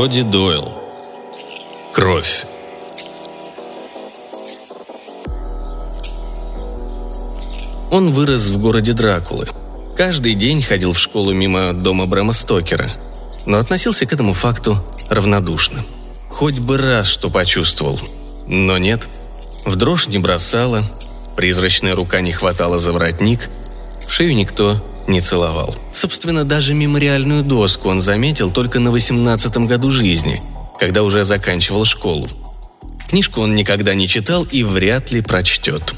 Роди Дойл. Кровь. Он вырос в городе Дракулы. Каждый день ходил в школу мимо дома Брэма Стокера, но относился к этому факту равнодушно. Хоть бы раз что почувствовал. Но нет. В дрожь не бросала, призрачная рука не хватала за воротник, в шею никто не целовал. Собственно, даже мемориальную доску он заметил только на 18-м году жизни, когда уже заканчивал школу. Книжку он никогда не читал и вряд ли прочтет.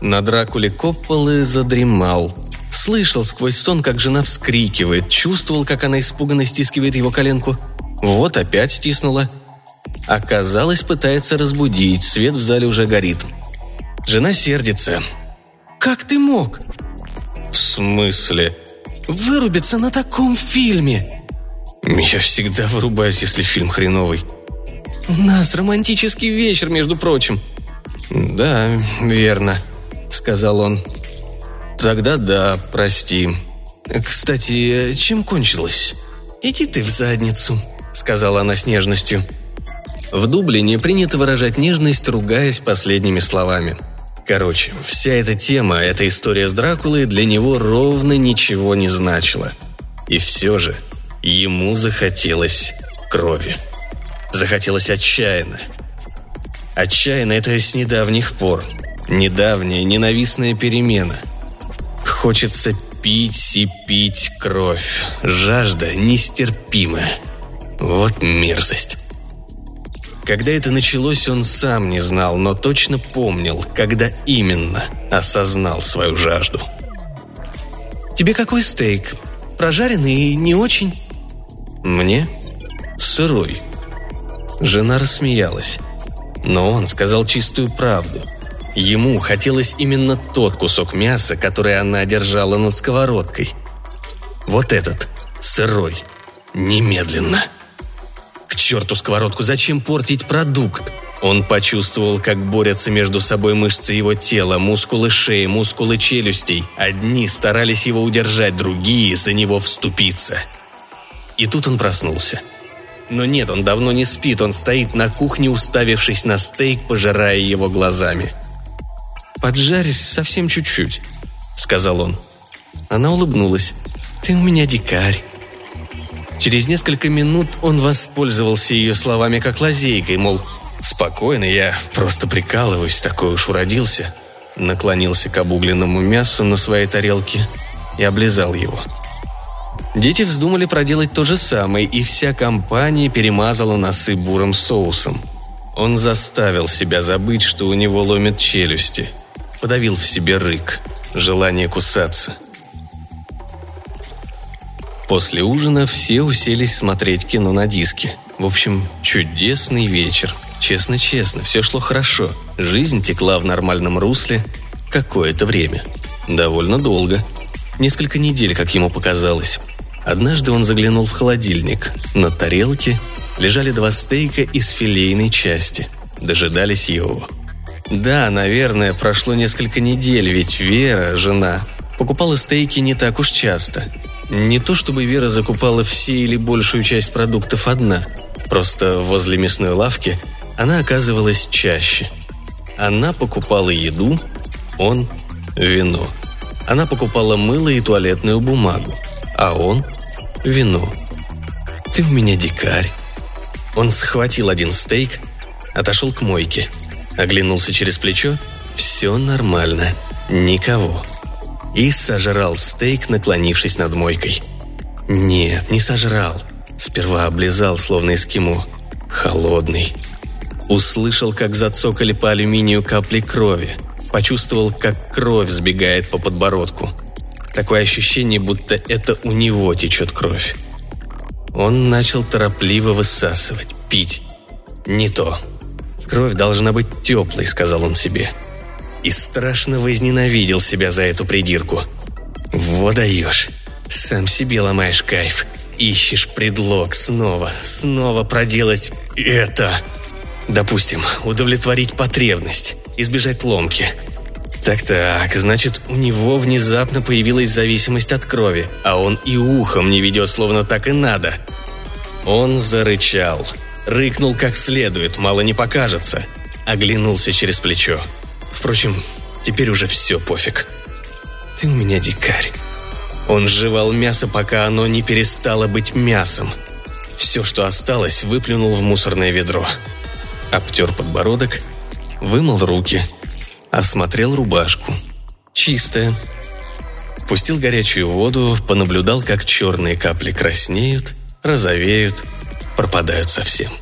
На Дракуле Копполы задремал. Слышал сквозь сон, как жена вскрикивает, чувствовал, как она испуганно стискивает его коленку. Вот опять стиснула. Оказалось, пытается разбудить, свет в зале уже горит. Жена сердится. «Как ты мог?» «В смысле?» «Вырубиться на таком фильме!» «Я всегда вырубаюсь, если фильм хреновый». «У нас романтический вечер, между прочим». «Да, верно», — сказал он. «Тогда да, прости. Кстати, чем кончилось?» «Иди ты в задницу», — сказала она с нежностью. В Дублине принято выражать нежность, ругаясь последними словами – Короче, вся эта тема, эта история с Дракулой для него ровно ничего не значила. И все же ему захотелось крови. Захотелось отчаянно. Отчаянно это с недавних пор. Недавняя ненавистная перемена. Хочется пить и пить кровь. Жажда нестерпимая. Вот мерзость. Когда это началось, он сам не знал, но точно помнил, когда именно осознал свою жажду. «Тебе какой стейк? Прожаренный и не очень?» «Мне? Сырой». Жена рассмеялась. Но он сказал чистую правду. Ему хотелось именно тот кусок мяса, который она держала над сковородкой. Вот этот, сырой, немедленно черту сковородку, зачем портить продукт? Он почувствовал, как борются между собой мышцы его тела, мускулы шеи, мускулы челюстей. Одни старались его удержать, другие за него вступиться. И тут он проснулся. Но нет, он давно не спит, он стоит на кухне, уставившись на стейк, пожирая его глазами. «Поджарись совсем чуть-чуть», — сказал он. Она улыбнулась. «Ты у меня дикарь». Через несколько минут он воспользовался ее словами как лазейкой, мол, «Спокойно, я просто прикалываюсь, такой уж уродился». Наклонился к обугленному мясу на своей тарелке и облизал его. Дети вздумали проделать то же самое, и вся компания перемазала носы бурым соусом. Он заставил себя забыть, что у него ломят челюсти. Подавил в себе рык, желание кусаться – После ужина все уселись смотреть кино на диске. В общем, чудесный вечер. Честно-честно, все шло хорошо. Жизнь текла в нормальном русле какое-то время. Довольно долго. Несколько недель, как ему показалось. Однажды он заглянул в холодильник. На тарелке лежали два стейка из филейной части. Дожидались его. Да, наверное, прошло несколько недель, ведь Вера, жена, покупала стейки не так уж часто – не то чтобы Вера закупала все или большую часть продуктов одна, просто возле мясной лавки она оказывалась чаще. Она покупала еду, он – вино. Она покупала мыло и туалетную бумагу, а он – вино. «Ты у меня дикарь». Он схватил один стейк, отошел к мойке, оглянулся через плечо – все нормально, никого и сожрал стейк, наклонившись над мойкой. Нет, не сожрал. Сперва облизал, словно эскимо. Холодный. Услышал, как зацокали по алюминию капли крови. Почувствовал, как кровь сбегает по подбородку. Такое ощущение, будто это у него течет кровь. Он начал торопливо высасывать, пить. Не то. Кровь должна быть теплой, сказал он себе и страшно возненавидел себя за эту придирку. «Вот даешь. Сам себе ломаешь кайф. Ищешь предлог снова, снова проделать это. Допустим, удовлетворить потребность, избежать ломки. Так-так, значит, у него внезапно появилась зависимость от крови, а он и ухом не ведет, словно так и надо. Он зарычал. Рыкнул как следует, мало не покажется. Оглянулся через плечо. Впрочем, теперь уже все пофиг. Ты у меня дикарь. Он жевал мясо, пока оно не перестало быть мясом. Все, что осталось, выплюнул в мусорное ведро. Обтер подбородок, вымыл руки, осмотрел рубашку. Чистая. Пустил горячую воду, понаблюдал, как черные капли краснеют, розовеют, пропадают совсем.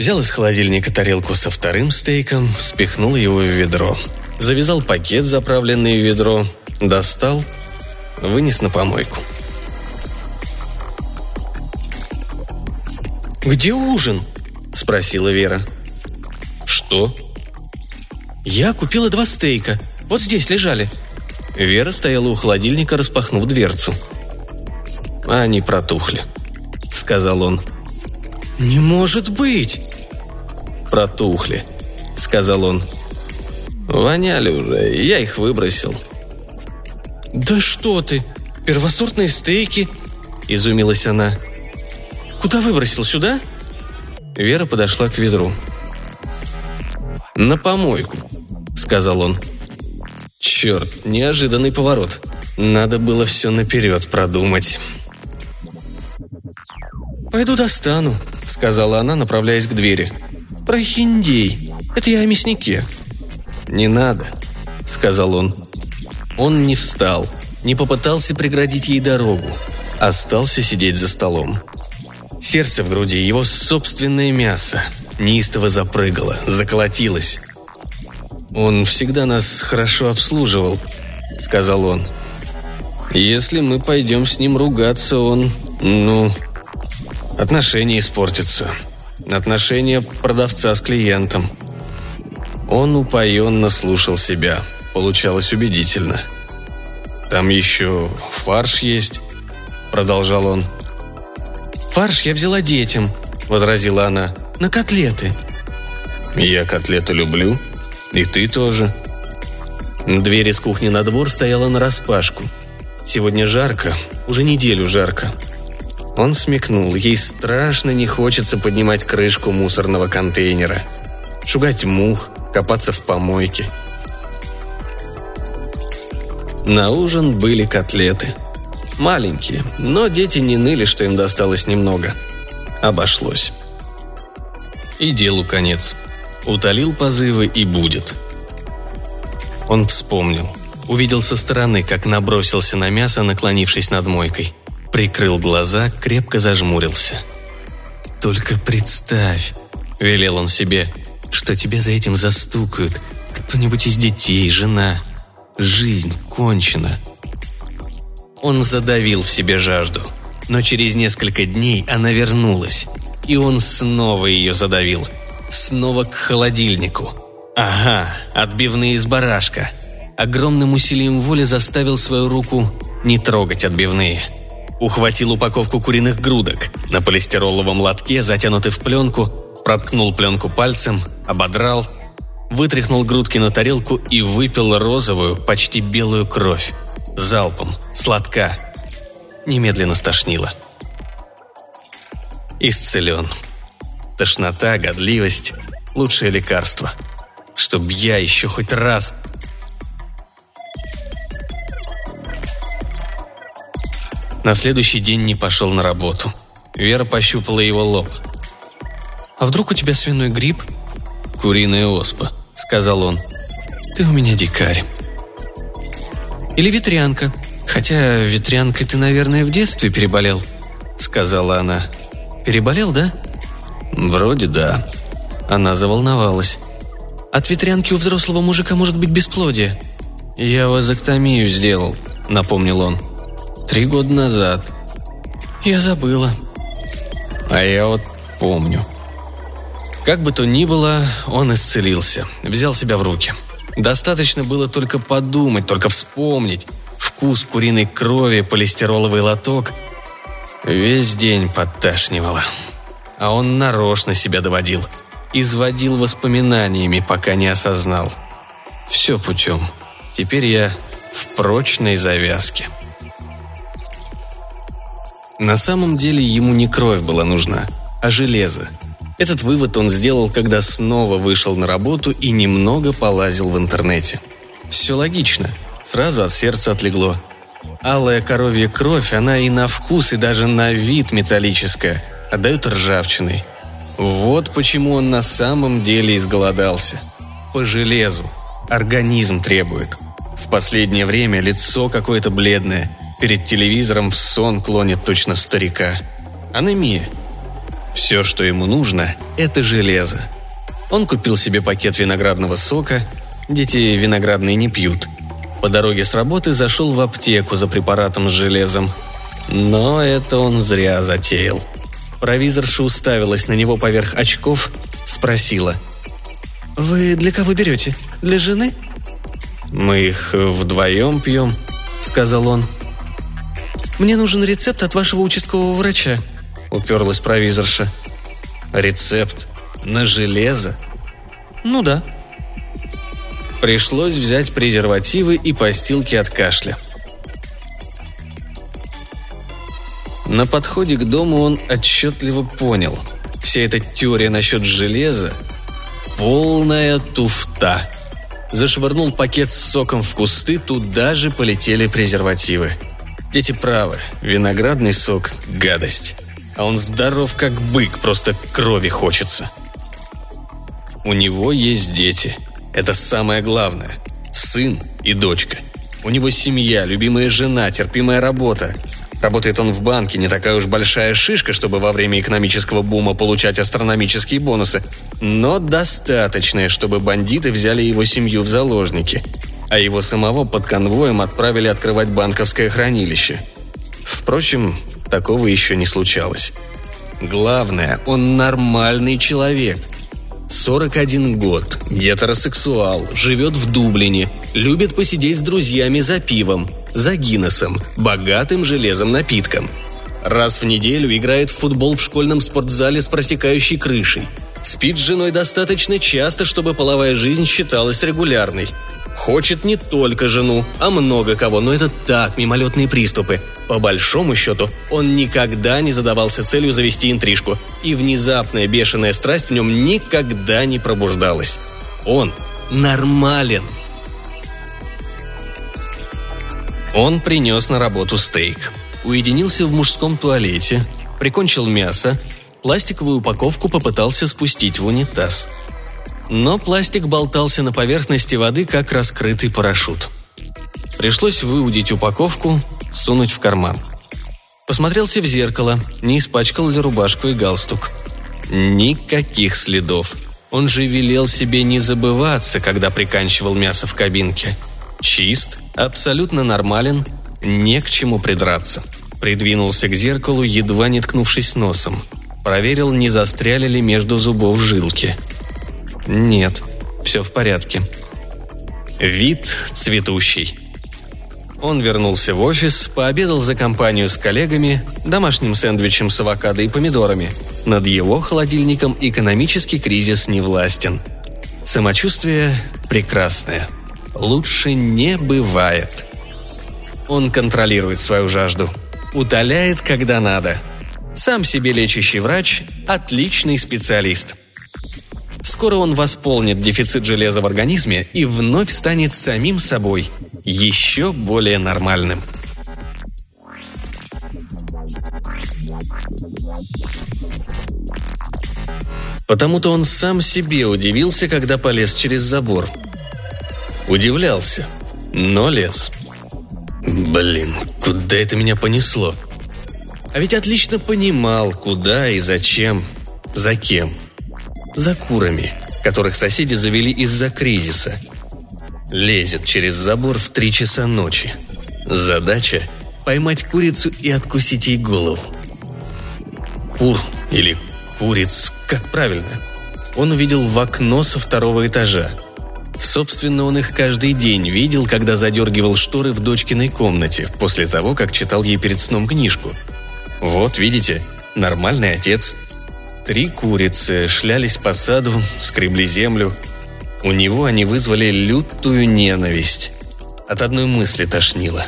Взял из холодильника тарелку со вторым стейком, спихнул его в ведро. Завязал пакет, заправленный в ведро, достал, вынес на помойку. «Где ужин?» – спросила Вера. «Что?» «Я купила два стейка. Вот здесь лежали». Вера стояла у холодильника, распахнув дверцу. «Они протухли», — сказал он. «Не может быть!» «Протухли», — сказал он. «Воняли уже, я их выбросил». «Да что ты! Первосортные стейки!» – изумилась она. «Куда выбросил? Сюда?» Вера подошла к ведру. «На помойку», — сказал он. «Черт, неожиданный поворот. Надо было все наперед продумать». «Пойду достану», — сказала она, направляясь к двери. «Прохиндей. Это я о мяснике». «Не надо», — сказал он. Он не встал, не попытался преградить ей дорогу. Остался сидеть за столом. Сердце в груди, его собственное мясо, неистово запрыгало, заколотилось. «Он всегда нас хорошо обслуживал», — сказал он. «Если мы пойдем с ним ругаться, он, ну, отношения испортятся. Отношения продавца с клиентом». Он упоенно слушал себя. Получалось убедительно. «Там еще фарш есть», — продолжал он. «Фарш я взяла детям», — возразила она. «На котлеты». «Я котлеты люблю. И ты тоже». Дверь из кухни на двор стояла нараспашку. Сегодня жарко, уже неделю жарко. Он смекнул, ей страшно не хочется поднимать крышку мусорного контейнера. Шугать мух, копаться в помойке. На ужин были котлеты – Маленькие, но дети не ныли, что им досталось немного. Обошлось. И делу конец. Утолил позывы и будет. Он вспомнил. Увидел со стороны, как набросился на мясо, наклонившись над мойкой. Прикрыл глаза, крепко зажмурился. «Только представь», — велел он себе, — «что тебя за этим застукают. Кто-нибудь из детей, жена. Жизнь кончена. Он задавил в себе жажду. Но через несколько дней она вернулась. И он снова ее задавил. Снова к холодильнику. Ага, отбивные из барашка. Огромным усилием воли заставил свою руку не трогать отбивные. Ухватил упаковку куриных грудок. На полистироловом лотке, затянутый в пленку, проткнул пленку пальцем, ободрал, вытряхнул грудки на тарелку и выпил розовую, почти белую кровь залпом, сладка. Немедленно стошнило. Исцелен. Тошнота, годливость – лучшее лекарство. Чтоб я еще хоть раз... На следующий день не пошел на работу. Вера пощупала его лоб. «А вдруг у тебя свиной грипп?» «Куриная оспа», — сказал он. «Ты у меня дикарь». Или ветрянка. Хотя ветрянкой ты, наверное, в детстве переболел», — сказала она. «Переболел, да?» «Вроде да». Она заволновалась. «От ветрянки у взрослого мужика может быть бесплодие». «Я вазоктомию сделал», — напомнил он. «Три года назад». «Я забыла». «А я вот помню». Как бы то ни было, он исцелился, взял себя в руки — Достаточно было только подумать, только вспомнить. Вкус куриной крови, полистироловый лоток. Весь день подташнивало. А он нарочно себя доводил. Изводил воспоминаниями, пока не осознал. Все путем. Теперь я в прочной завязке. На самом деле ему не кровь была нужна, а железо. Этот вывод он сделал, когда снова вышел на работу и немного полазил в интернете. Все логично. Сразу от сердца отлегло. Алая коровья кровь, она и на вкус, и даже на вид металлическая, отдают ржавчиной. Вот почему он на самом деле изголодался. По железу. Организм требует. В последнее время лицо какое-то бледное. Перед телевизором в сон клонит точно старика. Анемия. Все, что ему нужно, это железо. Он купил себе пакет виноградного сока. Дети виноградные не пьют – по дороге с работы зашел в аптеку за препаратом с железом. Но это он зря затеял. Провизорша уставилась на него поверх очков, спросила. «Вы для кого берете? Для жены?» «Мы их вдвоем пьем», — сказал он. «Мне нужен рецепт от вашего участкового врача», — уперлась провизорша. «Рецепт? На железо?» «Ну да», Пришлось взять презервативы и постилки от кашля. На подходе к дому он отчетливо понял. Вся эта теория насчет железа – полная туфта. Зашвырнул пакет с соком в кусты, туда же полетели презервативы. Дети правы, виноградный сок – гадость. А он здоров как бык, просто крови хочется. У него есть дети – это самое главное. Сын и дочка. У него семья, любимая жена, терпимая работа. Работает он в банке, не такая уж большая шишка, чтобы во время экономического бума получать астрономические бонусы, но достаточная, чтобы бандиты взяли его семью в заложники, а его самого под конвоем отправили открывать банковское хранилище. Впрочем, такого еще не случалось. Главное, он нормальный человек – 41 год, гетеросексуал, живет в Дублине, любит посидеть с друзьями за пивом, за Гиннесом, богатым железом напитком. Раз в неделю играет в футбол в школьном спортзале с протекающей крышей. Спит с женой достаточно часто, чтобы половая жизнь считалась регулярной. Хочет не только жену, а много кого, но это так, мимолетные приступы. По большому счету, он никогда не задавался целью завести интрижку, и внезапная бешеная страсть в нем никогда не пробуждалась. Он нормален. Он принес на работу стейк. Уединился в мужском туалете, прикончил мясо, пластиковую упаковку попытался спустить в унитаз. Но пластик болтался на поверхности воды, как раскрытый парашют. Пришлось выудить упаковку, сунуть в карман. Посмотрелся в зеркало, не испачкал ли рубашку и галстук. Никаких следов. Он же велел себе не забываться, когда приканчивал мясо в кабинке. Чист, абсолютно нормален, не к чему придраться. Придвинулся к зеркалу, едва не ткнувшись носом. Проверил, не застряли ли между зубов жилки. Нет, все в порядке. Вид цветущий. Он вернулся в офис, пообедал за компанию с коллегами, домашним сэндвичем с авокадо и помидорами. Над его холодильником экономический кризис не властен. Самочувствие прекрасное. Лучше не бывает. Он контролирует свою жажду. Утоляет, когда надо. Сам себе лечащий врач – отличный специалист. Скоро он восполнит дефицит железа в организме и вновь станет самим собой – еще более нормальным. Потому-то он сам себе удивился, когда полез через забор. Удивлялся, но лез. Блин, куда это меня понесло? А ведь отлично понимал, куда и зачем, за кем. За курами, которых соседи завели из-за кризиса – Лезет через забор в три часа ночи. Задача – поймать курицу и откусить ей голову. Кур или куриц, как правильно, он увидел в окно со второго этажа. Собственно, он их каждый день видел, когда задергивал шторы в дочкиной комнате, после того, как читал ей перед сном книжку. Вот, видите, нормальный отец. Три курицы шлялись по саду, скребли землю – у него они вызвали лютую ненависть. От одной мысли тошнило.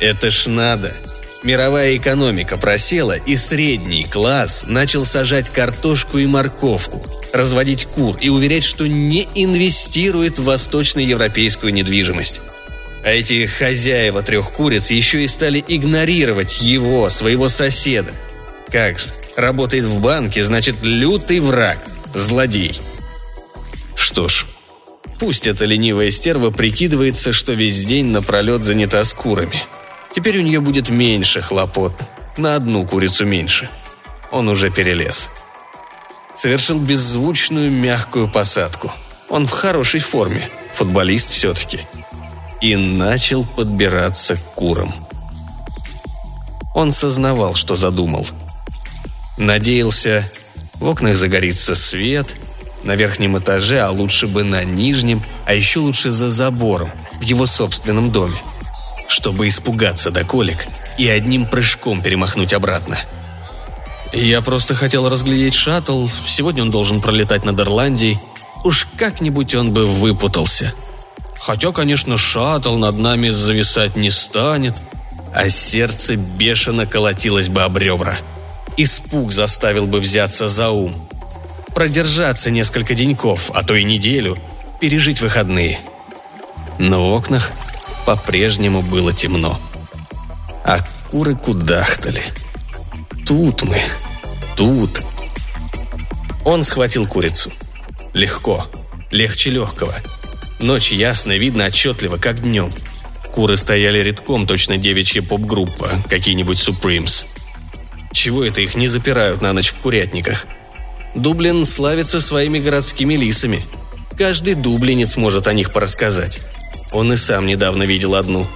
Это ж надо. Мировая экономика просела, и средний класс начал сажать картошку и морковку, разводить кур и уверять, что не инвестирует в восточноевропейскую недвижимость. А эти хозяева трех куриц еще и стали игнорировать его, своего соседа. Как же, работает в банке, значит, лютый враг, злодей. Что ж, пусть эта ленивая стерва прикидывается, что весь день напролет занята с курами – Теперь у нее будет меньше хлопот. На одну курицу меньше. Он уже перелез. Совершил беззвучную мягкую посадку. Он в хорошей форме. Футболист все-таки. И начал подбираться к курам. Он сознавал, что задумал. Надеялся, в окнах загорится свет, на верхнем этаже, а лучше бы на нижнем, а еще лучше за забором, в его собственном доме чтобы испугаться до колик и одним прыжком перемахнуть обратно. Я просто хотел разглядеть шаттл, сегодня он должен пролетать над Ирландией. Уж как-нибудь он бы выпутался. Хотя, конечно, шаттл над нами зависать не станет. А сердце бешено колотилось бы об ребра. Испуг заставил бы взяться за ум. Продержаться несколько деньков, а то и неделю, пережить выходные. Но в окнах по-прежнему было темно. А куры кудахтали. Тут мы. Тут. Он схватил курицу. Легко. Легче легкого. Ночь ясно, видно отчетливо, как днем. Куры стояли редком, точно девичья поп-группа, какие-нибудь Supremes. Чего это их не запирают на ночь в курятниках? Дублин славится своими городскими лисами. Каждый дублинец может о них порассказать. Он и сам недавно видел одну.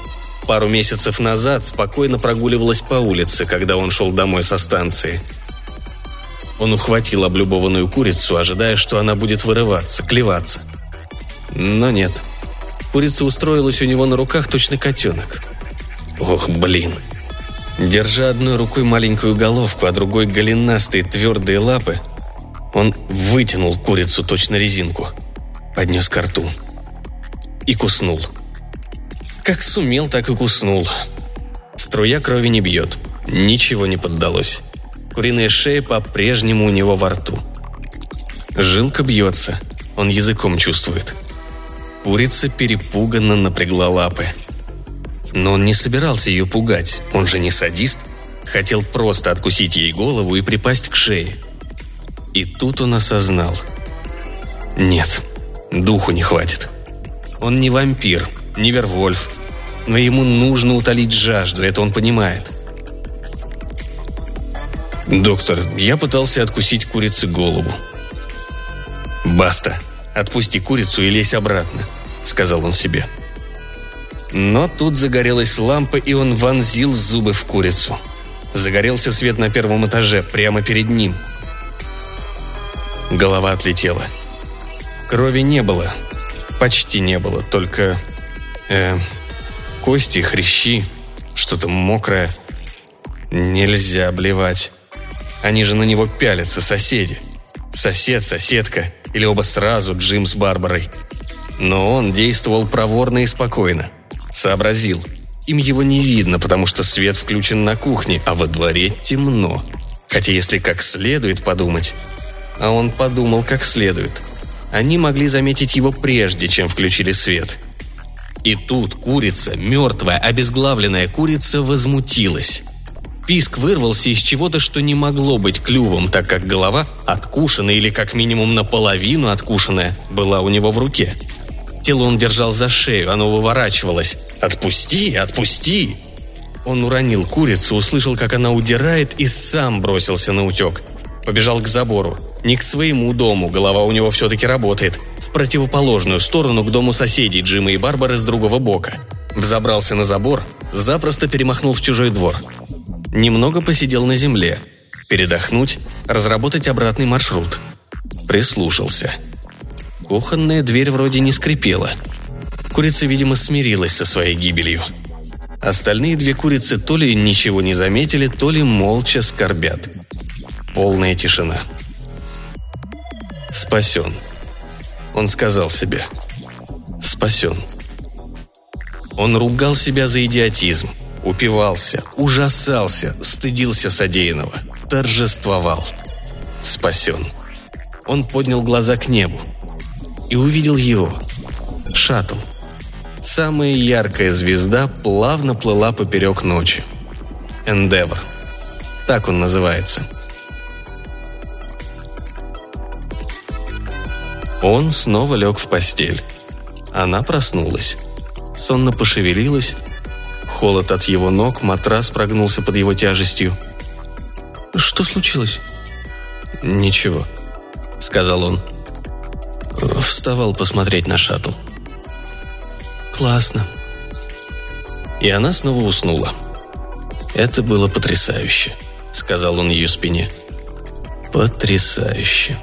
Пару месяцев назад спокойно прогуливалась по улице, когда он шел домой со станции. Он ухватил облюбованную курицу, ожидая, что она будет вырываться, клеваться. Но нет. Курица устроилась у него на руках точно котенок. Ох, блин. Держа одной рукой маленькую головку, а другой голенастые твердые лапы, он вытянул курицу точно резинку. Поднес ко рту и куснул. Как сумел, так и куснул. Струя крови не бьет. Ничего не поддалось. Куриная шея по-прежнему у него во рту. Жилка бьется. Он языком чувствует. Курица перепуганно напрягла лапы. Но он не собирался ее пугать. Он же не садист. Хотел просто откусить ей голову и припасть к шее. И тут он осознал. Нет, духу не хватит. Он не вампир, не Вервольф. Но ему нужно утолить жажду, это он понимает. «Доктор, я пытался откусить курице голову». «Баста, отпусти курицу и лезь обратно», — сказал он себе. Но тут загорелась лампа, и он вонзил зубы в курицу. Загорелся свет на первом этаже, прямо перед ним. Голова отлетела. Крови не было, почти не было, только... Э, кости, хрящи, что-то мокрое. Нельзя обливать. Они же на него пялятся, соседи. Сосед, соседка, или оба сразу, Джим с Барбарой. Но он действовал проворно и спокойно. Сообразил. Им его не видно, потому что свет включен на кухне, а во дворе темно. Хотя если как следует подумать... А он подумал как следует – они могли заметить его прежде, чем включили свет. И тут курица, мертвая, обезглавленная курица, возмутилась. Писк вырвался из чего-то, что не могло быть клювом, так как голова, откушенная или как минимум наполовину откушенная, была у него в руке. Тело он держал за шею, оно выворачивалось. «Отпусти! Отпусти!» Он уронил курицу, услышал, как она удирает, и сам бросился на утек. Побежал к забору. Не к своему дому, голова у него все-таки работает. В противоположную сторону к дому соседей Джима и Барбары с другого бока. Взобрался на забор, запросто перемахнул в чужой двор. Немного посидел на земле. Передохнуть, разработать обратный маршрут. Прислушался. Кухонная дверь вроде не скрипела. Курица, видимо, смирилась со своей гибелью. Остальные две курицы то ли ничего не заметили, то ли молча скорбят. Полная тишина. Спасен. Он сказал себе. Спасен. Он ругал себя за идиотизм. Упивался, ужасался, стыдился содеянного, торжествовал. Спасен. Он поднял глаза к небу и увидел его. Шаттл. Самая яркая звезда плавно плыла поперек ночи. Эндевр. Так он называется. Он снова лег в постель. Она проснулась. Сонно пошевелилась. Холод от его ног, матрас прогнулся под его тяжестью. «Что случилось?» «Ничего», — сказал он. Вставал посмотреть на шаттл. «Классно». И она снова уснула. «Это было потрясающе», — сказал он ее спине. «Потрясающе»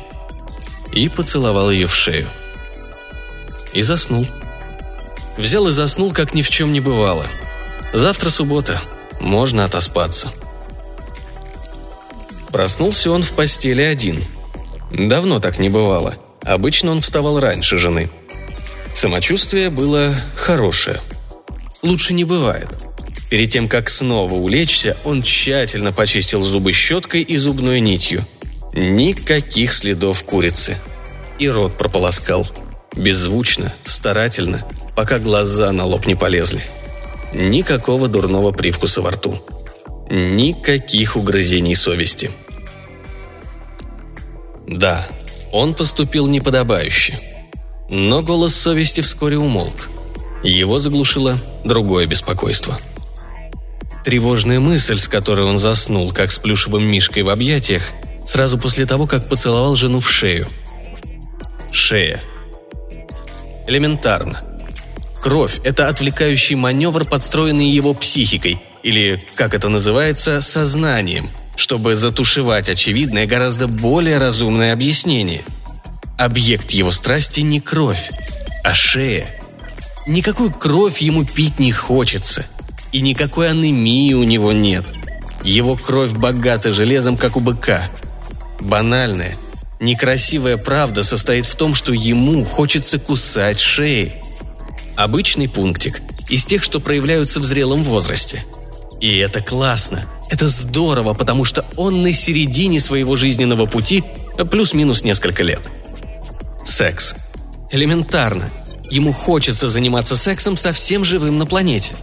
и поцеловал ее в шею. И заснул. Взял и заснул, как ни в чем не бывало. Завтра суббота, можно отоспаться. Проснулся он в постели один. Давно так не бывало. Обычно он вставал раньше жены. Самочувствие было хорошее. Лучше не бывает. Перед тем, как снова улечься, он тщательно почистил зубы щеткой и зубной нитью – Никаких следов курицы. И рот прополоскал. Беззвучно, старательно, пока глаза на лоб не полезли. Никакого дурного привкуса во рту. Никаких угрызений совести. Да, он поступил неподобающе. Но голос совести вскоре умолк. Его заглушило другое беспокойство. Тревожная мысль, с которой он заснул, как с плюшевым мишкой в объятиях, сразу после того, как поцеловал жену в шею. Шея. Элементарно. Кровь – это отвлекающий маневр, подстроенный его психикой, или, как это называется, сознанием, чтобы затушевать очевидное, гораздо более разумное объяснение. Объект его страсти не кровь, а шея. Никакой кровь ему пить не хочется, и никакой анемии у него нет. Его кровь богата железом, как у быка – Банальная, некрасивая правда состоит в том, что ему хочется кусать шеи. Обычный пунктик из тех, что проявляются в зрелом возрасте. И это классно. Это здорово, потому что он на середине своего жизненного пути плюс-минус несколько лет. Секс. Элементарно. Ему хочется заниматься сексом со всем живым на планете.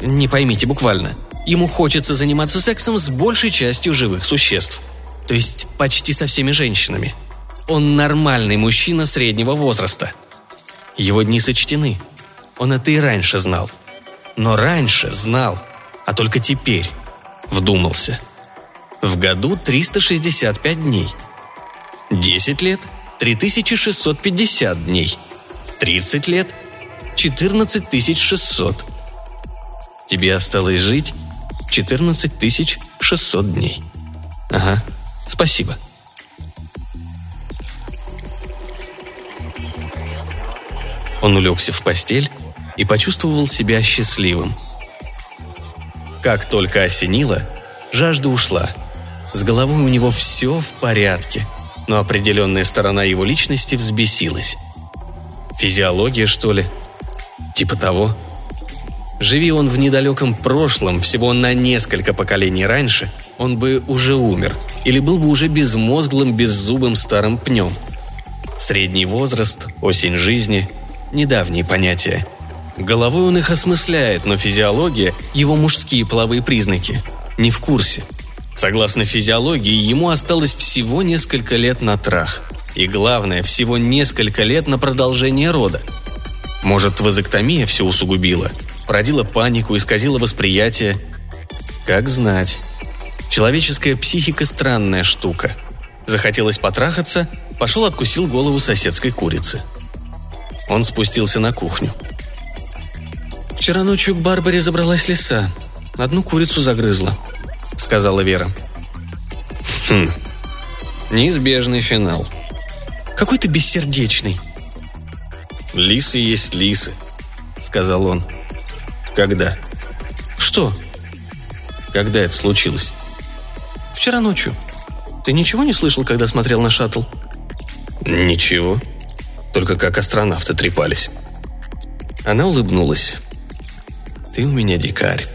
Не поймите буквально. Ему хочется заниматься сексом с большей частью живых существ – то есть почти со всеми женщинами. Он нормальный мужчина среднего возраста. Его дни сочтены. Он это и раньше знал. Но раньше знал, а только теперь вдумался. В году 365 дней. 10 лет – 3650 дней. 30 лет – 14600. Тебе осталось жить 14600 дней. Ага, Спасибо. Он улегся в постель и почувствовал себя счастливым. Как только осенило, жажда ушла. С головой у него все в порядке, но определенная сторона его личности взбесилась. Физиология, что ли? Типа того. Живи он в недалеком прошлом, всего на несколько поколений раньше, он бы уже умер или был бы уже безмозглым, беззубым старым пнем. Средний возраст, осень жизни – недавние понятия. Головой он их осмысляет, но физиология, его мужские половые признаки, не в курсе. Согласно физиологии, ему осталось всего несколько лет на трах. И главное, всего несколько лет на продолжение рода. Может, вазоктомия все усугубила, породила панику, исказила восприятие. Как знать. Человеческая психика странная штука. Захотелось потрахаться, пошел откусил голову соседской курицы. Он спустился на кухню. «Вчера ночью к Барбаре забралась лиса. Одну курицу загрызла», — сказала Вера. «Хм, неизбежный финал. Какой ты бессердечный». «Лисы есть лисы», — сказал он. «Когда?» «Что?» «Когда это случилось?» Вчера ночью. Ты ничего не слышал, когда смотрел на шаттл?» «Ничего. Только как астронавты трепались». Она улыбнулась. «Ты у меня дикарь».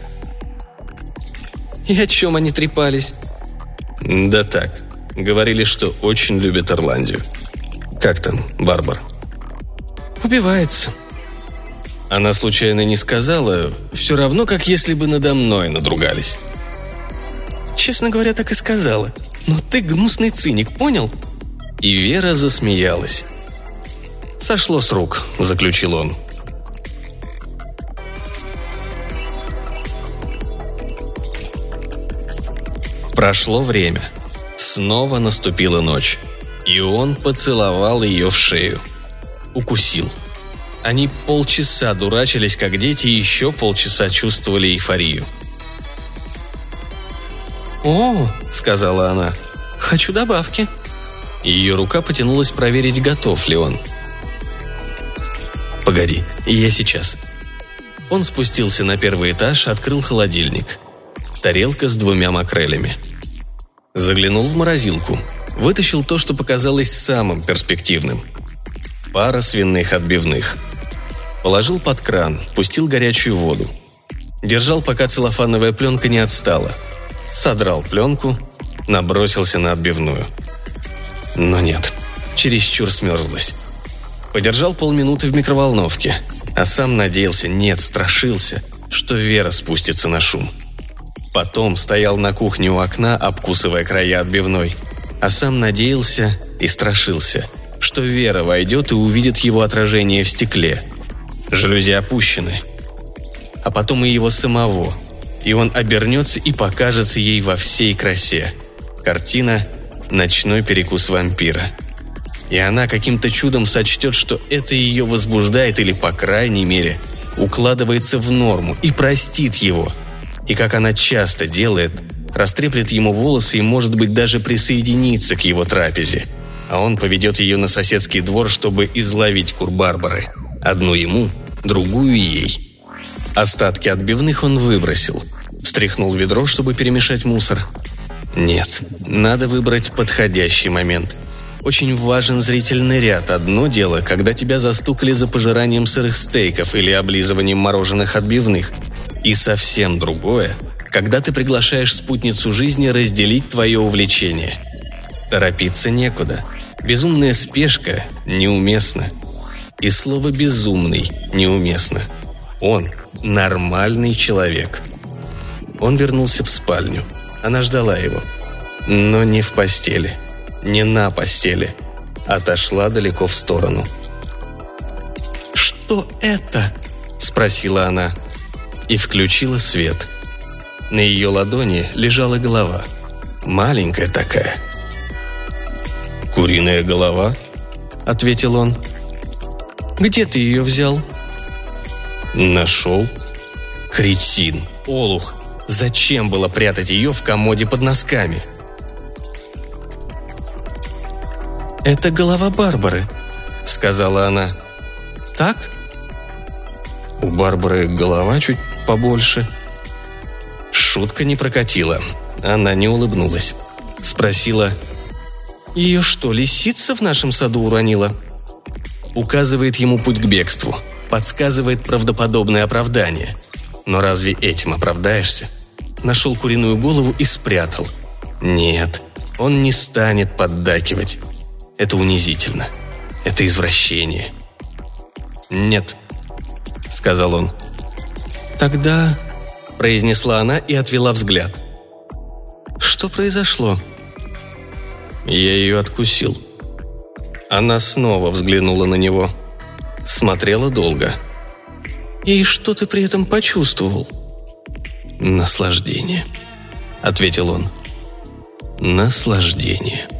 И о чем они трепались? Да так. Говорили, что очень любят Ирландию. Как там, Барбар? Убивается. Она случайно не сказала, все равно, как если бы надо мной надругались. Честно говоря, так и сказала. Но ты гнусный циник, понял? И Вера засмеялась. «Сошло с рук», — заключил он. Прошло время. Снова наступила ночь. И он поцеловал ее в шею. Укусил. Они полчаса дурачились, как дети, и еще полчаса чувствовали эйфорию. «О», — сказала она, — «хочу добавки». Ее рука потянулась проверить, готов ли он. «Погоди, я сейчас». Он спустился на первый этаж, открыл холодильник. Тарелка с двумя макрелями – Заглянул в морозилку. Вытащил то, что показалось самым перспективным. Пара свиных отбивных. Положил под кран, пустил горячую воду. Держал, пока целлофановая пленка не отстала. Содрал пленку, набросился на отбивную. Но нет, чересчур смерзлась. Подержал полминуты в микроволновке, а сам надеялся, нет, страшился, что Вера спустится на шум. Потом стоял на кухне у окна, обкусывая края отбивной. А сам надеялся и страшился, что Вера войдет и увидит его отражение в стекле. Жалюзи опущены. А потом и его самого. И он обернется и покажется ей во всей красе. Картина «Ночной перекус вампира». И она каким-то чудом сочтет, что это ее возбуждает или, по крайней мере, укладывается в норму и простит его – и как она часто делает, растреплет ему волосы и, может быть, даже присоединится к его трапезе. А он поведет ее на соседский двор, чтобы изловить курбарбары. Одну ему, другую ей. Остатки отбивных он выбросил. Встряхнул ведро, чтобы перемешать мусор. Нет, надо выбрать подходящий момент. Очень важен зрительный ряд. Одно дело, когда тебя застукали за пожиранием сырых стейков или облизыванием мороженых отбивных – и совсем другое, когда ты приглашаешь спутницу жизни разделить твое увлечение. Торопиться некуда. Безумная спешка неуместна. И слово «безумный» неуместно. Он нормальный человек. Он вернулся в спальню. Она ждала его. Но не в постели. Не на постели. Отошла далеко в сторону. «Что это?» – спросила она и включила свет. На ее ладони лежала голова. Маленькая такая. «Куриная голова?» – ответил он. «Где ты ее взял?» «Нашел». «Кретин! Олух! Зачем было прятать ее в комоде под носками?» «Это голова Барбары», — сказала она. «Так?» У Барбары голова чуть побольше. Шутка не прокатила. Она не улыбнулась. Спросила, «Ее что, лисица в нашем саду уронила?» Указывает ему путь к бегству. Подсказывает правдоподобное оправдание. Но разве этим оправдаешься? Нашел куриную голову и спрятал. Нет, он не станет поддакивать. Это унизительно. Это извращение. Нет, сказал он. «Тогда...» – произнесла она и отвела взгляд. «Что произошло?» Я ее откусил. Она снова взглянула на него. Смотрела долго. «И что ты при этом почувствовал?» «Наслаждение», — ответил он. «Наслаждение».